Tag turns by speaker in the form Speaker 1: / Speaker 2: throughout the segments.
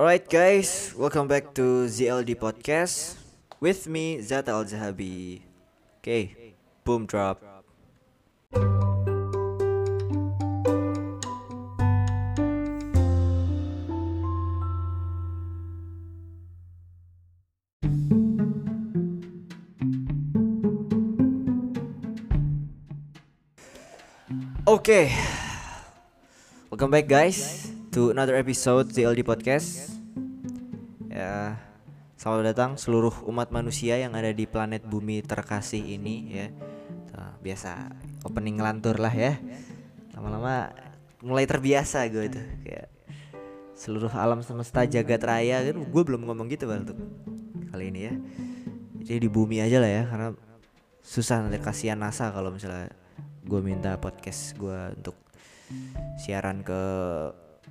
Speaker 1: Alright guys, welcome back to ZLD Podcast with me Zata Al Zahabi. Okay, boom drop. Oke, welcome back guys to another episode ZLD Podcast. Selamat datang seluruh umat manusia yang ada di planet bumi terkasih ini ya. Biasa opening ngelantur lah ya. Lama-lama mulai terbiasa gue tuh kayak seluruh alam semesta jagat raya kan gue belum ngomong gitu bang untuk kali ini ya. Jadi di bumi aja lah ya karena susah nanti kasihan NASA kalau misalnya gue minta podcast gue untuk siaran ke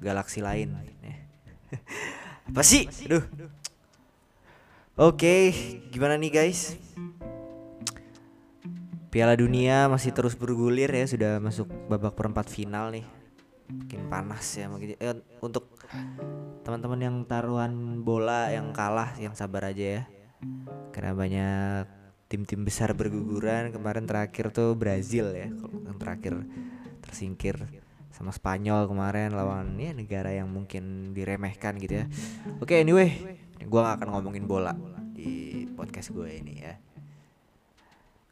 Speaker 1: galaksi lain ya. apa sih aduh oke gimana nih guys? Piala Dunia masih terus bergulir ya sudah masuk babak perempat final nih. Makin panas ya makin eh, untuk teman-teman yang taruhan bola yang kalah yang sabar aja ya. Karena banyak tim-tim besar berguguran. Kemarin terakhir tuh Brazil ya yang terakhir tersingkir sama Spanyol kemarin lawan ya negara yang mungkin diremehkan gitu ya. Oke anyway gak akan ngomongin bola di podcast gue ini ya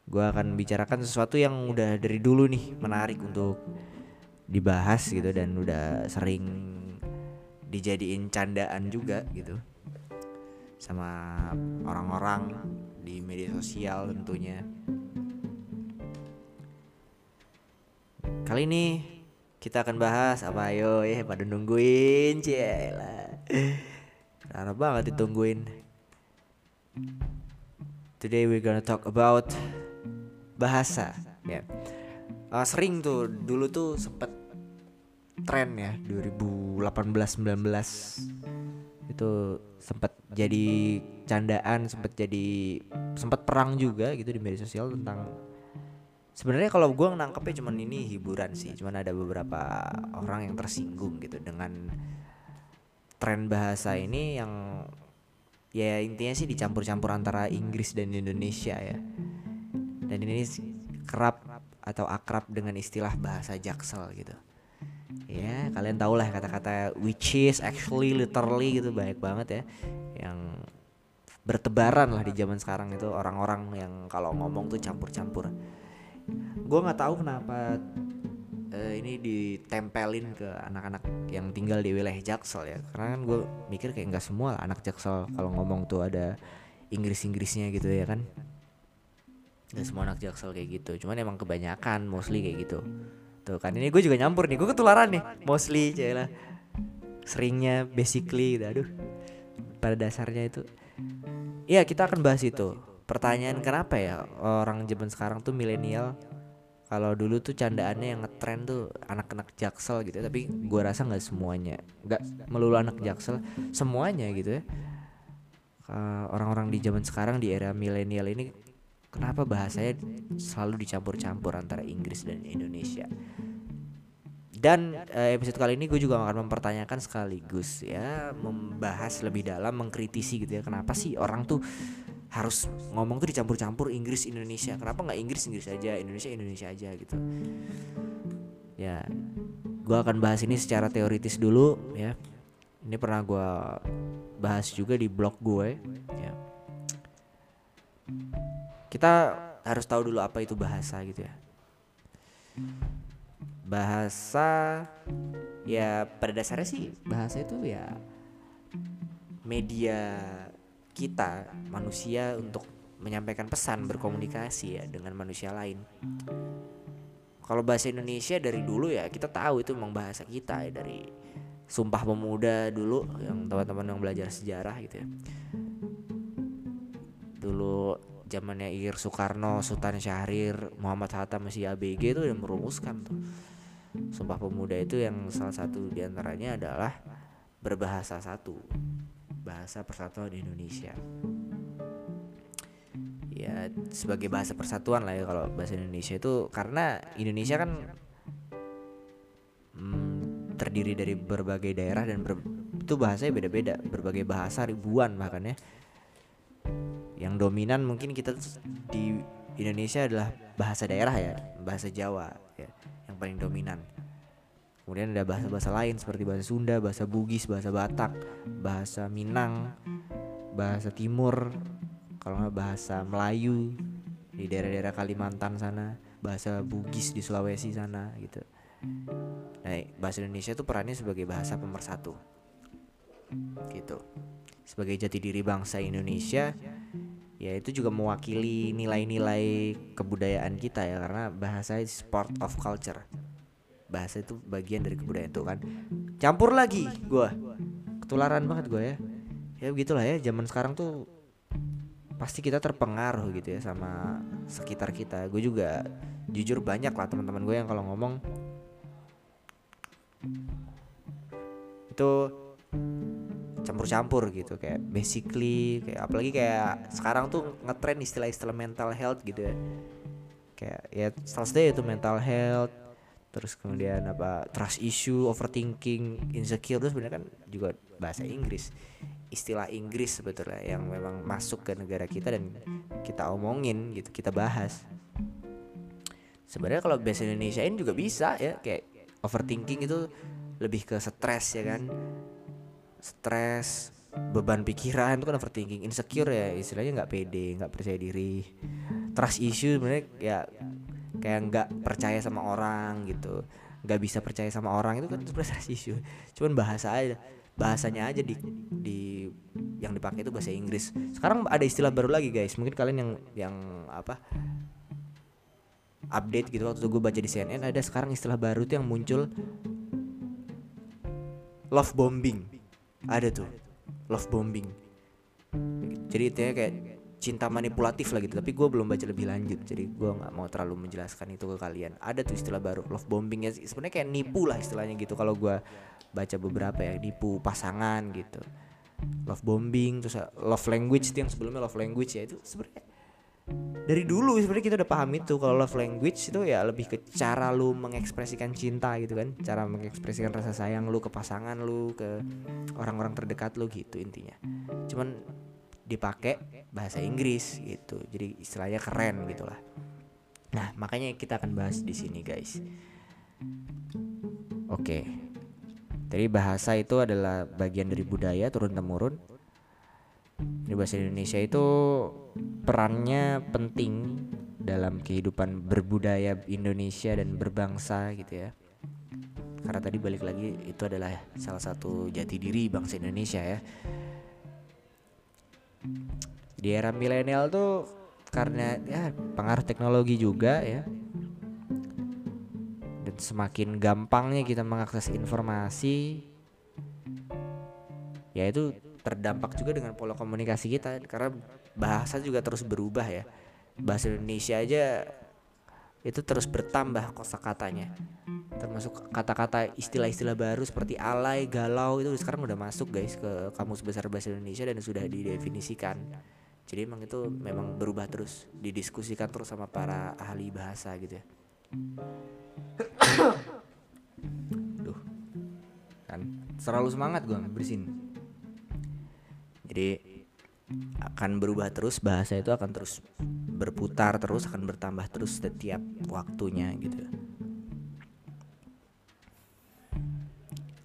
Speaker 1: gua akan bicarakan sesuatu yang udah dari dulu nih menarik untuk dibahas gitu dan udah sering dijadiin candaan juga gitu sama orang-orang di media sosial tentunya. Kali ini kita akan bahas apa ayo ya pada nungguin cila. Harap banget ditungguin. Today we're gonna talk about bahasa ya. Uh, sering tuh dulu tuh sempet tren ya 2018 19 itu sempat jadi candaan sempat jadi sempat perang juga gitu di media sosial tentang sebenarnya kalau gue nangkepnya cuman ini hiburan sih cuman ada beberapa orang yang tersinggung gitu dengan tren bahasa ini yang ya intinya sih dicampur-campur antara Inggris dan Indonesia ya. Dan ini kerap atau akrab dengan istilah bahasa jaksel gitu. Ya kalian tau lah kata-kata which is actually literally gitu banyak banget ya. Yang bertebaran lah di zaman sekarang itu orang-orang yang kalau ngomong tuh campur-campur. Gue nggak tahu kenapa uh, ini ditempelin ke anak-anak yang tinggal di wilayah Jaksel ya. Karena kan gue mikir kayak nggak semua lah anak Jaksel kalau ngomong tuh ada Inggris-Inggrisnya gitu ya kan. Gak semua anak Jaksel kayak gitu. Cuman emang kebanyakan mostly kayak gitu. Tuh kan ini gue juga nyampur nih, gue ketularan nih, mostly cila seringnya basically gitu, aduh. Pada dasarnya itu, ya kita akan bahas itu. Pertanyaan kenapa ya orang zaman sekarang tuh milenial kalau dulu tuh candaannya yang ngetren tuh anak-anak jaksel gitu ya, tapi gue rasa nggak semuanya, nggak melulu anak jaksel, semuanya gitu ya. Orang-orang di zaman sekarang di era milenial ini kenapa bahasanya selalu dicampur-campur antara Inggris dan Indonesia dan uh, episode kali ini gue juga akan mempertanyakan sekaligus ya membahas lebih dalam mengkritisi gitu ya kenapa sih orang tuh harus ngomong tuh dicampur-campur Inggris Indonesia. Kenapa nggak Inggris Inggris aja Indonesia Indonesia aja gitu. Ya gue akan bahas ini secara teoritis dulu ya. Ini pernah gue bahas juga di blog gue ya. Kita harus tahu dulu apa itu bahasa gitu ya. Bahasa ya pada dasarnya sih bahasa itu ya media kita manusia untuk menyampaikan pesan berkomunikasi ya dengan manusia lain. Kalau bahasa Indonesia dari dulu ya kita tahu itu memang bahasa kita ya dari Sumpah Pemuda dulu yang teman-teman yang belajar sejarah gitu ya. Dulu zamannya Ir Soekarno, Sultan Syahrir, Muhammad Hatta masih ABG itu yang merumuskan tuh. Sumpah Pemuda itu yang salah satu di antaranya adalah berbahasa satu, bahasa persatuan Indonesia. Ya sebagai bahasa persatuan lah ya kalau bahasa Indonesia itu karena Indonesia kan hmm, terdiri dari berbagai daerah dan ber, itu bahasanya beda-beda berbagai bahasa ribuan bahkan ya yang dominan mungkin kita di Indonesia adalah bahasa daerah ya bahasa Jawa ya yang paling dominan kemudian ada bahasa-bahasa lain seperti bahasa Sunda bahasa Bugis bahasa Batak bahasa Minang bahasa Timur kalau nggak bahasa Melayu di daerah-daerah Kalimantan sana bahasa Bugis di Sulawesi sana gitu. Nah bahasa Indonesia itu perannya sebagai bahasa pemersatu gitu. Sebagai jati diri bangsa Indonesia ya itu juga mewakili nilai-nilai kebudayaan kita ya karena bahasa is part of culture bahasa itu bagian dari kebudayaan itu kan. Campur lagi gue ketularan banget gue ya. Ya begitulah ya zaman sekarang tuh pasti kita terpengaruh gitu ya sama sekitar kita. Gue juga jujur banyak lah teman-teman gue yang kalau ngomong itu campur-campur gitu kayak basically kayak apalagi kayak sekarang tuh ngetren istilah-istilah mental health gitu ya. Kayak ya salah satunya itu mental health terus kemudian apa trust issue overthinking insecure itu sebenarnya kan juga bahasa Inggris. Istilah Inggris sebetulnya yang memang masuk ke negara kita dan kita omongin gitu kita bahas. Sebenarnya kalau bahasa Indonesia ini juga bisa ya kayak overthinking itu lebih ke stres ya kan. Stres beban pikiran itu kan overthinking insecure ya istilahnya nggak pede nggak percaya diri. Trust issue sebenarnya ya kayak nggak percaya sama orang gitu nggak bisa percaya sama orang itu kan trust issue cuman bahasa aja bahasanya aja di di yang dipakai itu bahasa Inggris. Sekarang ada istilah baru lagi guys. Mungkin kalian yang yang apa update gitu waktu gue baca di CNN ada sekarang istilah baru tuh yang muncul love bombing. Ada tuh love bombing. Jadi itu ya kayak cinta manipulatif lah gitu. Tapi gue belum baca lebih lanjut jadi gue nggak mau terlalu menjelaskan itu ke kalian. Ada tuh istilah baru love bombing ya. Sebenarnya kayak nipu lah istilahnya gitu kalau gue baca beberapa ya. Nipu pasangan gitu. Love bombing terus love language itu yang sebelumnya love language ya. Itu sebenarnya dari dulu sebenarnya kita udah paham itu. Kalau love language itu ya lebih ke cara lu mengekspresikan cinta gitu kan. Cara mengekspresikan rasa sayang lu ke pasangan lu ke orang-orang terdekat lu gitu intinya. Cuman dipakai bahasa Inggris gitu. Jadi istilahnya keren gitulah. Nah makanya kita akan bahas di sini guys. Oke. Jadi bahasa itu adalah bagian dari budaya turun temurun. Di bahasa Indonesia itu perannya penting dalam kehidupan berbudaya Indonesia dan berbangsa gitu ya. Karena tadi balik lagi itu adalah salah satu jati diri bangsa Indonesia ya di era milenial tuh karena ya pengaruh teknologi juga ya. Dan semakin gampangnya kita mengakses informasi ya itu terdampak juga dengan pola komunikasi kita. Karena bahasa juga terus berubah ya. Bahasa Indonesia aja itu terus bertambah kosakatanya termasuk kata-kata istilah-istilah baru seperti alay, galau itu sekarang udah masuk guys ke kamus besar bahasa Indonesia dan sudah didefinisikan. Jadi emang itu memang berubah terus, didiskusikan terus sama para ahli bahasa gitu ya. Duh. Kan selalu semangat gue bersin. Jadi akan berubah terus bahasa itu akan terus berputar terus akan bertambah terus setiap waktunya gitu.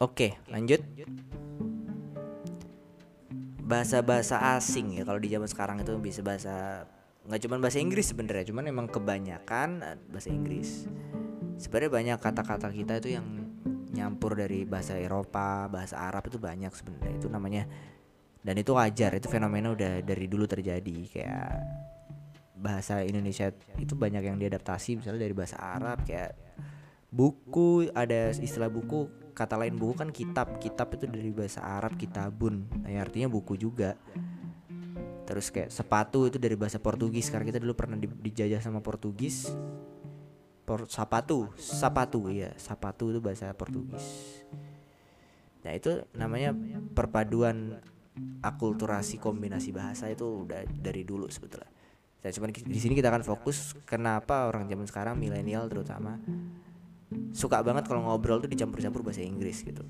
Speaker 1: Oke, lanjut. Bahasa-bahasa asing ya kalau di zaman sekarang itu bisa bahasa nggak cuma bahasa Inggris sebenarnya, cuman emang kebanyakan eh, bahasa Inggris. Sebenarnya banyak kata-kata kita itu yang nyampur dari bahasa Eropa, bahasa Arab itu banyak sebenarnya. Itu namanya dan itu wajar, itu fenomena udah dari dulu terjadi kayak bahasa Indonesia itu banyak yang diadaptasi misalnya dari bahasa Arab kayak buku ada istilah buku kata lain buku kan kitab kitab itu dari bahasa Arab kitabun. Nah, artinya buku juga. Terus kayak sepatu itu dari bahasa Portugis karena kita dulu pernah dijajah sama Portugis. Por sapatu sapatu ya sapatu itu bahasa Portugis. Nah itu namanya perpaduan akulturasi kombinasi bahasa itu udah dari dulu sebetulnya. Nah, cuman di sini kita akan fokus kenapa orang zaman sekarang milenial terutama suka banget kalau ngobrol tuh dicampur-campur bahasa Inggris gitu.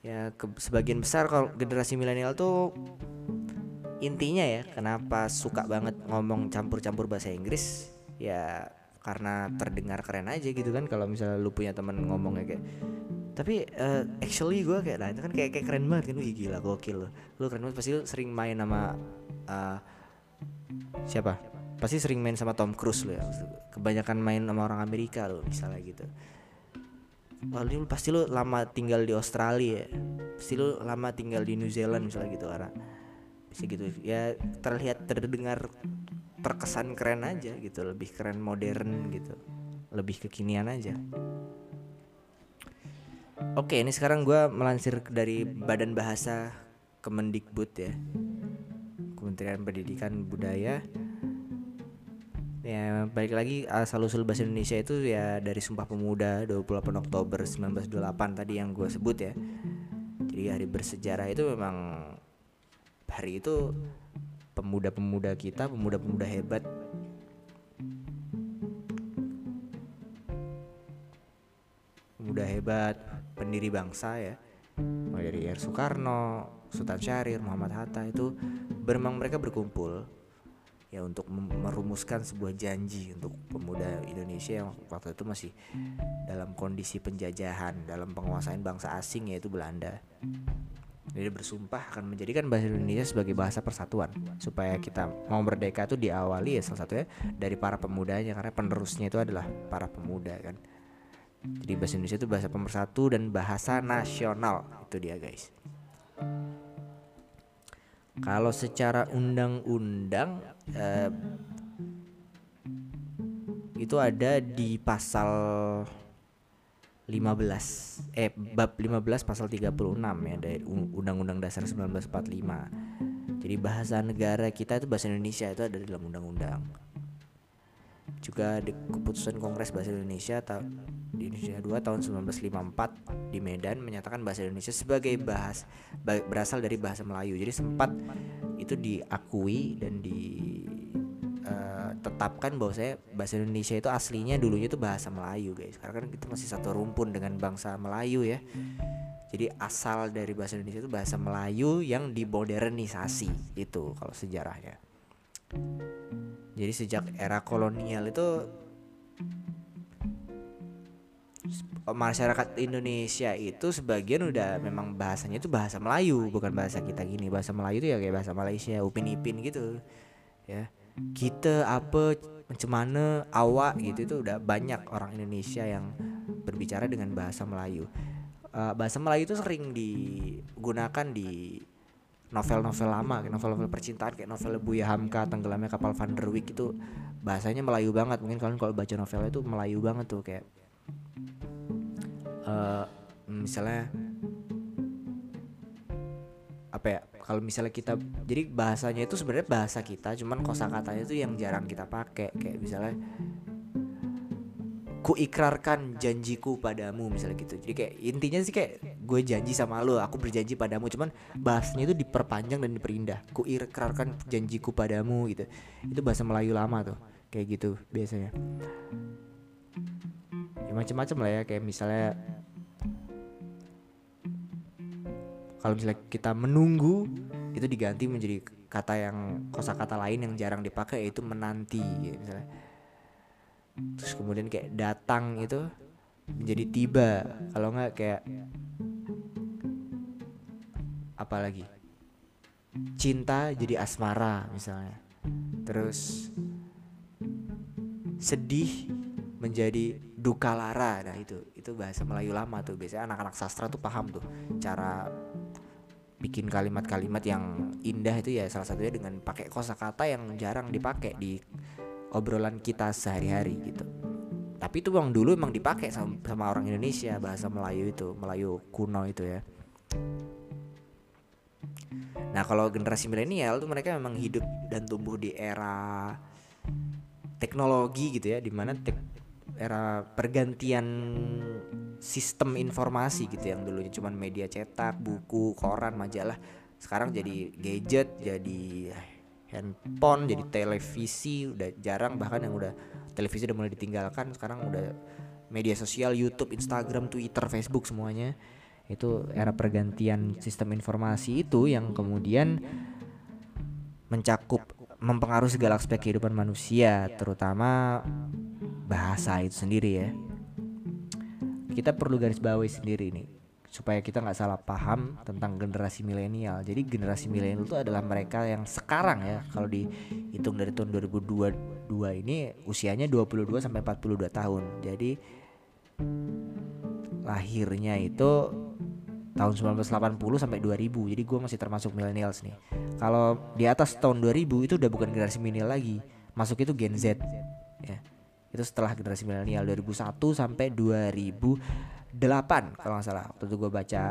Speaker 1: Ya ke, sebagian besar kalau generasi milenial tuh intinya ya kenapa suka banget ngomong campur-campur bahasa Inggris? Ya karena terdengar keren aja gitu kan kalau misalnya lu punya temen ngomongnya kayak tapi uh, actually gue kayak nah itu kan kayak, kayak keren banget kan. Wih gila gokil lo lu keren banget. Pasti lu sering main sama uh, siapa? Pasti sering main sama Tom Cruise lo ya. Kebanyakan main sama orang Amerika lo misalnya gitu. Lalu pasti lu lama tinggal di Australia. Ya pasti lu lama tinggal di New Zealand misalnya gitu karena bisa gitu. Ya terlihat terdengar terkesan keren aja gitu. Lebih keren modern gitu. Lebih kekinian aja oke ini sekarang gue melansir dari Badan Bahasa Kemendikbud ya. Kementerian Pendidikan Budaya. Ya balik lagi asal usul bahasa Indonesia itu ya dari Sumpah Pemuda 28 Oktober 1928 tadi yang gue sebut ya. Jadi hari bersejarah itu memang hari itu pemuda-pemuda kita pemuda-pemuda hebat. Pemuda hebat pendiri bangsa ya mulai dari R Soekarno Sultan Syahrir Muhammad Hatta itu beremang mereka berkumpul ya untuk merumuskan sebuah janji untuk pemuda Indonesia yang waktu itu masih dalam kondisi penjajahan dalam penguasaan bangsa asing yaitu Belanda. Jadi bersumpah akan menjadikan bahasa Indonesia sebagai bahasa persatuan supaya kita mau merdeka itu diawali ya salah satunya dari para pemudanya karena penerusnya itu adalah para pemuda kan. Jadi bahasa Indonesia itu bahasa pemersatu dan bahasa nasional itu dia guys. Kalau secara undang-undang eh, itu ada di pasal 15 eh bab 15 pasal 36 ya dari Undang-Undang Dasar 1945. Jadi bahasa negara kita itu bahasa Indonesia itu ada dalam undang-undang. Juga di keputusan Kongres Bahasa Indonesia di Indonesia 2 tahun 1954 di Medan menyatakan bahasa Indonesia sebagai bahas berasal dari bahasa Melayu. Jadi sempat itu diakui dan ditetapkan eh, uh, bahwa saya bahasa Indonesia itu aslinya dulunya itu bahasa Melayu, guys. Karena kan kita masih satu rumpun dengan bangsa Melayu ya. Jadi asal dari bahasa Indonesia itu bahasa Melayu yang dimodernisasi itu kalau sejarahnya. Jadi sejak era kolonial itu masyarakat Indonesia itu sebagian udah memang bahasanya itu bahasa Melayu bukan bahasa kita gini. Bahasa Melayu itu ya kayak bahasa Malaysia upin ipin gitu ya. Kita apa macam mana awak gitu itu udah banyak orang Indonesia yang berbicara dengan bahasa Melayu. Uh, bahasa Melayu itu sering digunakan di novel-novel lama kayak novel-novel percintaan kayak novel Buya Hamka tenggelamnya kapal Van der Wijk itu bahasanya Melayu banget. Mungkin kalian kalau baca novelnya itu Melayu banget tuh kayak uh, misalnya apa ya kalau misalnya kita jadi bahasanya itu sebenarnya bahasa kita cuman kosakatanya itu yang jarang kita pakai. Kayak misalnya ku ikrarkan janjiku padamu misalnya gitu. Jadi kayak intinya sih kayak gue janji sama lo aku berjanji padamu. Cuman bahasanya itu diperpanjang dan diperindah. Ku ikrarkan janjiku padamu gitu. Itu bahasa Melayu lama tuh kayak gitu biasanya. Ya macam-macam lah ya kayak misalnya kalau misalnya kita menunggu itu diganti menjadi kata yang kosakata lain yang jarang dipakai yaitu menanti ya, misalnya. Terus kemudian kayak datang itu menjadi tiba. Kalau nggak kayak apalagi? Cinta jadi asmara misalnya. Terus sedih menjadi duka lara. Nah itu itu bahasa Melayu lama tuh. Biasanya anak-anak sastra tuh paham tuh cara bikin kalimat-kalimat yang indah itu ya. Salah satunya dengan pakai kosakata yang jarang dipakai di obrolan kita sehari-hari gitu. Tapi itu bang dulu emang dipakai sama, sama orang Indonesia bahasa Melayu itu, Melayu kuno itu ya. Nah kalau generasi milenial tuh mereka memang hidup dan tumbuh di era teknologi gitu ya, di mana tek era pergantian sistem informasi gitu yang dulunya cuma media cetak, buku, koran, majalah. Sekarang jadi gadget, jadi handphone, jadi televisi, udah jarang bahkan yang udah televisi udah mulai ditinggalkan, sekarang udah media sosial, YouTube, Instagram, Twitter, Facebook semuanya. Itu era pergantian sistem informasi itu yang kemudian mencakup mempengaruhi segala aspek kehidupan manusia terutama bahasa itu sendiri ya kita perlu garis bawahi sendiri nih supaya kita nggak salah paham tentang generasi milenial. Jadi generasi milenial itu adalah mereka yang sekarang ya kalau dihitung dari tahun 2022 ini usianya 22 sampai 42 tahun. Jadi lahirnya itu tahun 1980 sampai 2000. Jadi gue masih termasuk millennials nih. Kalau di atas tahun 2000 itu udah bukan generasi milenial lagi. Masuk itu Gen Z ya. Itu setelah generasi milenial 2001 sampai 2000 delapan kalau nggak salah waktu itu gue baca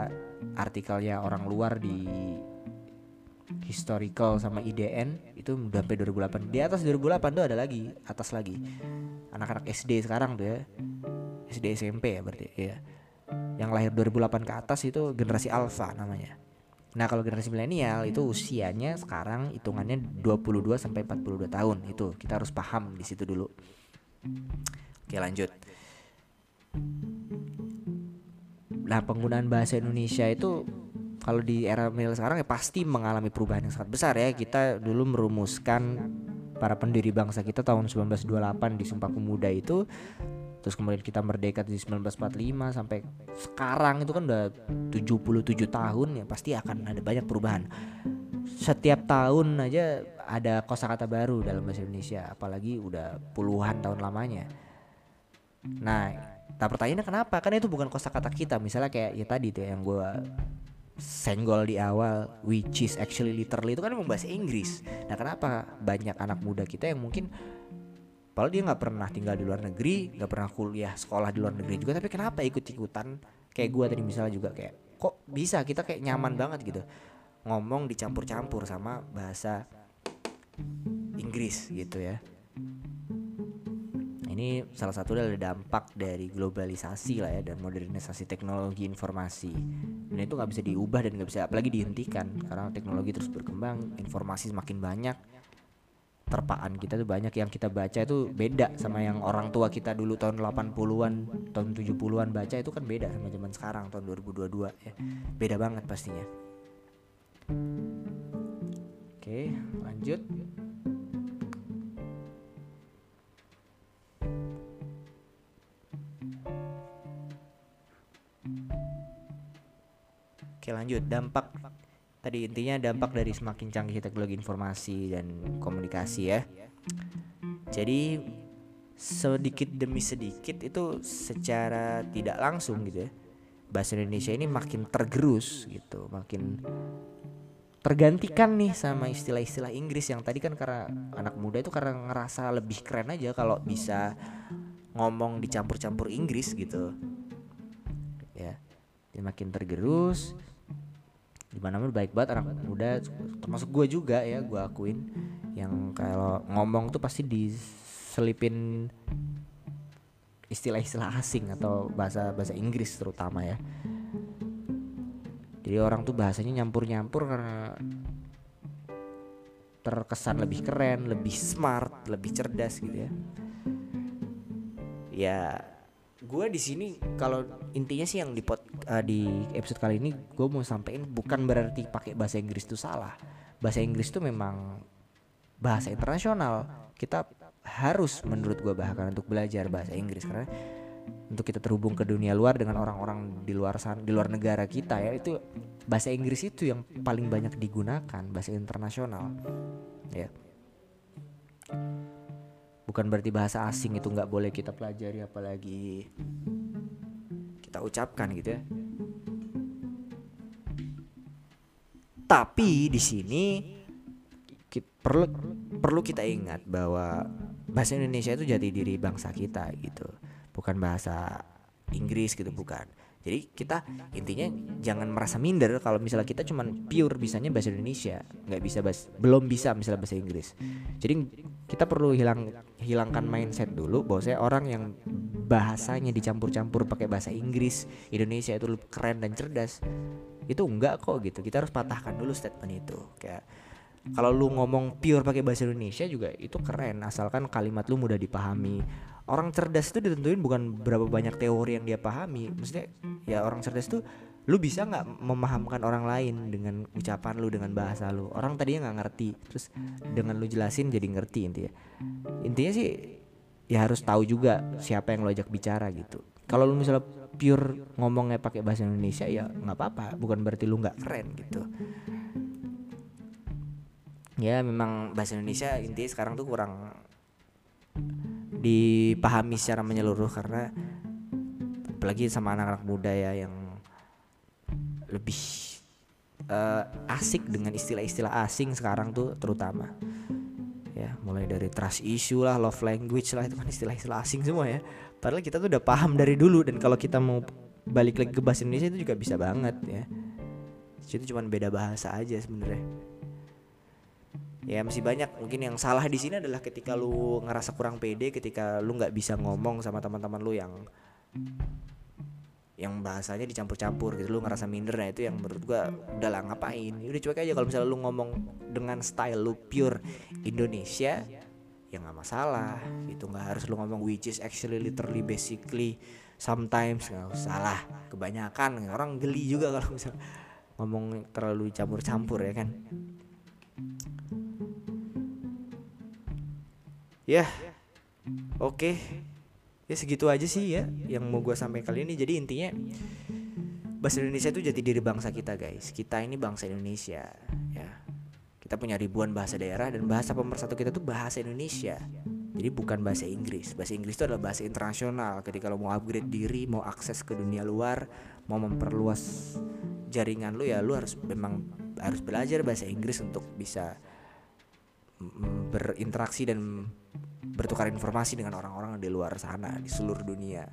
Speaker 1: artikelnya orang luar di historical sama IDN itu udah sampai 2008 di atas 2008 tuh ada lagi atas lagi anak-anak SD sekarang tuh ya SD SMP ya berarti ya yang lahir 2008 ke atas itu generasi alpha namanya. Nah kalau generasi milenial itu usianya sekarang hitungannya 22 sampai 42 tahun. Itu kita harus paham di situ dulu. Oke lanjut. Nah penggunaan bahasa Indonesia itu kalau di era milenial sekarang ya pasti mengalami perubahan yang sangat besar ya. Kita dulu merumuskan para pendiri bangsa kita tahun 1928 di Sumpah Pemuda itu terus kemudian kita merdeka di 1945 sampai sekarang itu kan udah 77 tahun ya pasti akan ada banyak perubahan setiap tahun aja ada kosakata baru dalam bahasa Indonesia apalagi udah puluhan tahun lamanya nah Nah pertanyaannya kenapa? Kan itu bukan kosakata kita. Misalnya kayak ya tadi tuh yang gue senggol di awal which is actually literally itu kan memang bahasa Inggris. Nah kenapa banyak anak muda kita yang mungkin Padahal dia nggak pernah tinggal di luar negeri, nggak pernah kuliah sekolah di luar negeri juga, tapi kenapa ikut-ikutan? Kayak gue tadi misalnya juga kayak kok bisa? Kita kayak nyaman banget gitu. Ngomong dicampur-campur sama bahasa Inggris gitu ya. Ini salah satu adalah dampak dari globalisasi lah ya dan modernisasi teknologi informasi. Dan itu nggak bisa diubah dan nggak bisa apalagi dihentikan. Karena teknologi terus berkembang informasi semakin banyak terpaan kita tuh banyak yang kita baca itu beda sama yang orang tua kita dulu tahun 80-an tahun 70-an baca itu kan beda sama zaman sekarang tahun 2022 ya. Beda banget pastinya. Oke lanjut. Oke lanjut. Dampak tadi intinya dampak dari semakin canggih teknologi informasi dan komunikasi ya. Jadi sedikit demi sedikit itu secara tidak langsung gitu ya. Bahasa Indonesia ini makin tergerus gitu, makin tergantikan nih sama istilah-istilah Inggris yang tadi kan karena anak muda itu karena ngerasa lebih keren aja kalau bisa ngomong dicampur-campur Inggris gitu. Ya. Dia makin tergerus, di mana mana baik banget anak muda termasuk gue juga ya gue akuin yang kalau ngomong tuh pasti diselipin istilah-istilah asing atau bahasa bahasa Inggris terutama ya. Jadi orang tuh bahasanya nyampur-nyampur karena terkesan lebih keren lebih smart lebih cerdas gitu ya. Ya gue di sini kalau intinya sih yang di pot, uh, di episode kali ini gue mau sampaikan bukan berarti pakai bahasa Inggris itu salah. Bahasa Inggris itu memang bahasa internasional. Kita harus menurut gue bahkan untuk belajar bahasa Inggris karena untuk kita terhubung ke dunia luar dengan orang-orang di luar sana di luar negara kita ya itu bahasa Inggris itu yang paling banyak digunakan bahasa internasional. Ya. Bukan berarti bahasa asing itu nggak boleh kita pelajari apalagi kita ucapkan gitu ya. Tapi di sini perlu perlu kita ingat bahwa bahasa Indonesia itu jati diri bangsa kita gitu. Bukan bahasa Inggris gitu bukan. Jadi kita intinya jangan merasa minder kalau misalnya kita cuman pure bisanya bahasa Indonesia, nggak bisa bahas, belum bisa misalnya bahasa Inggris. Jadi kita perlu hilang hilangkan mindset dulu bahwa saya orang yang bahasanya dicampur-campur pakai bahasa Inggris, Indonesia itu lebih keren dan cerdas. Itu enggak kok gitu. Kita harus patahkan dulu statement itu. Kayak kalau lu ngomong pure pakai bahasa Indonesia juga itu keren asalkan kalimat lu mudah dipahami orang cerdas itu ditentuin bukan berapa banyak teori yang dia pahami maksudnya ya orang cerdas itu lu bisa nggak memahamkan orang lain dengan ucapan lu dengan bahasa lu orang tadinya nggak ngerti terus dengan lu jelasin jadi ngerti intinya intinya sih ya harus tahu juga siapa yang lo ajak bicara gitu. Kalau lu misalnya pure ngomongnya pakai bahasa Indonesia ya nggak apa-apa. Bukan berarti lu nggak keren gitu. Ya memang bahasa Indonesia intinya sekarang tuh kurang dipahami secara menyeluruh karena apalagi sama anak-anak muda ya yang lebih uh, asik dengan istilah-istilah asing sekarang tuh terutama ya mulai dari trust issue lah love language lah itu kan istilah-istilah asing semua ya. Padahal kita tuh udah paham dari dulu dan kalau kita mau balik lagi ke bahasa Indonesia itu juga bisa banget ya. Itu cuma beda bahasa aja sebenarnya. Ya masih banyak. Mungkin yang salah di sini adalah ketika lu ngerasa kurang pede ketika lu nggak bisa ngomong sama teman-teman lu yang yang bahasanya dicampur-campur gitu lu ngerasa minder nah itu yang menurut gua udah lah ngapain? Udah cuek aja kalau misalnya lu ngomong dengan style lu pure Indonesia ya nggak masalah itu nggak harus lu ngomong which is actually literally basically sometimes nggak salah kebanyakan orang geli juga kalau misalnya ngomong terlalu campur-campur ya kan? Ya oke. okay ya segitu aja sih ya yang mau gue sampaikan kali ini. Jadi intinya bahasa Indonesia itu jadi diri bangsa kita guys. Kita ini bangsa Indonesia ya. Kita punya ribuan bahasa daerah dan bahasa pemersatu kita tuh bahasa Indonesia. Jadi bukan bahasa Inggris. Bahasa Inggris itu adalah bahasa internasional. Ketika lo mau upgrade diri mau akses ke dunia luar mau memperluas jaringan lo ya lo harus memang harus belajar bahasa Inggris untuk bisa berinteraksi dan bertukar informasi dengan orang-orang di luar sana di seluruh dunia.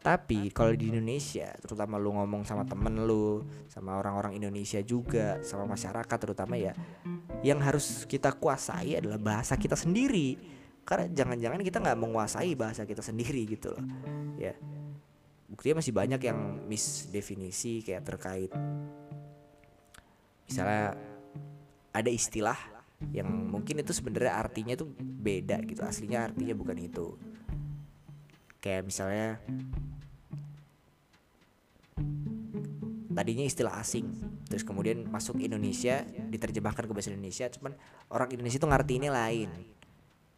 Speaker 1: Tapi kalau di Indonesia terutama lu ngomong sama temen lu sama orang-orang Indonesia juga sama masyarakat terutama ya yang harus kita kuasai adalah bahasa kita sendiri. Karena jangan-jangan kita nggak menguasai bahasa kita sendiri gitu loh ya. Buktinya masih banyak yang misdefinisi kayak terkait misalnya ada istilah yang mungkin itu sebenarnya artinya tuh beda gitu aslinya artinya bukan itu. Kayak misalnya tadinya istilah asing terus kemudian masuk Indonesia diterjemahkan ke bahasa Indonesia cuman orang Indonesia tuh ngerti ini lain.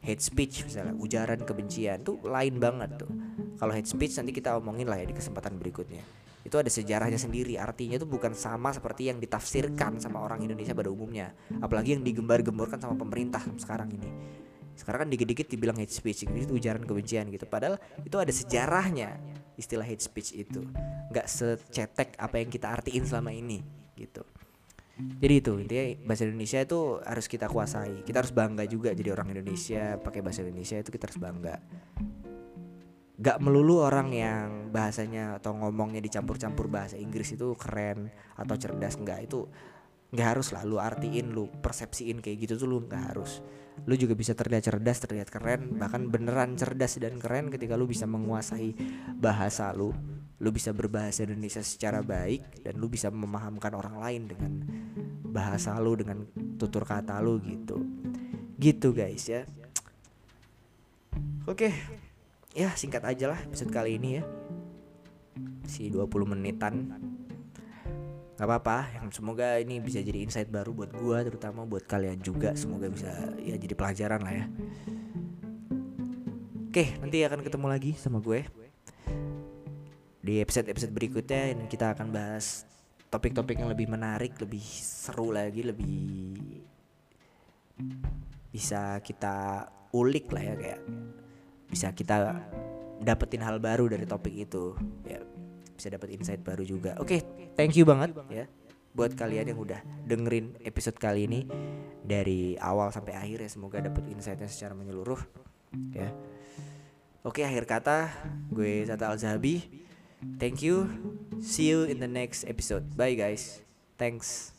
Speaker 1: Hate speech misalnya ujaran kebencian tuh lain banget tuh. Kalau hate speech nanti kita omongin lah ya di kesempatan berikutnya itu ada sejarahnya sendiri. Artinya itu bukan sama seperti yang ditafsirkan sama orang Indonesia pada umumnya. Apalagi yang digembar-gemborkan sama pemerintah sekarang ini. Sekarang kan dikit-dikit dibilang hate speech itu ujaran kebencian gitu. Padahal itu ada sejarahnya istilah hate speech itu. Nggak secetek apa yang kita artiin selama ini gitu. Jadi itu intinya bahasa Indonesia itu harus kita kuasai. Kita harus bangga juga jadi orang Indonesia pakai bahasa Indonesia itu kita harus bangga gak melulu orang yang bahasanya atau ngomongnya dicampur-campur bahasa Inggris itu keren atau cerdas nggak. Itu nggak harus lah lu artiin lu persepsiin kayak gitu tuh lu nggak harus. Lu juga bisa terlihat cerdas terlihat keren bahkan beneran cerdas dan keren ketika lu bisa menguasai bahasa lu. Lu bisa berbahasa Indonesia secara baik dan lu bisa memahamkan orang lain dengan bahasa lu dengan tutur kata lu gitu. Gitu guys ya. Oke. okay ya singkat aja lah episode kali ini ya. Si 20 menitan. Nggak apa-apa yang semoga ini bisa jadi insight baru buat gua terutama buat kalian juga. Semoga bisa ya jadi pelajaran lah ya. Oke nanti akan ketemu lagi sama gue di episode-episode berikutnya dan kita akan bahas topik-topik yang lebih menarik lebih seru lagi lebih bisa kita ulik lah ya kayak bisa kita dapetin hal baru dari topik itu. Ya bisa dapat insight baru juga. Oke okay, thank you banget ya buat kalian yang udah dengerin episode kali ini dari awal sampai akhir ya. Semoga dapat insightnya secara menyeluruh ya. Oke okay, akhir kata gue Zata Al thank you. See you in the next episode. Bye guys. Thanks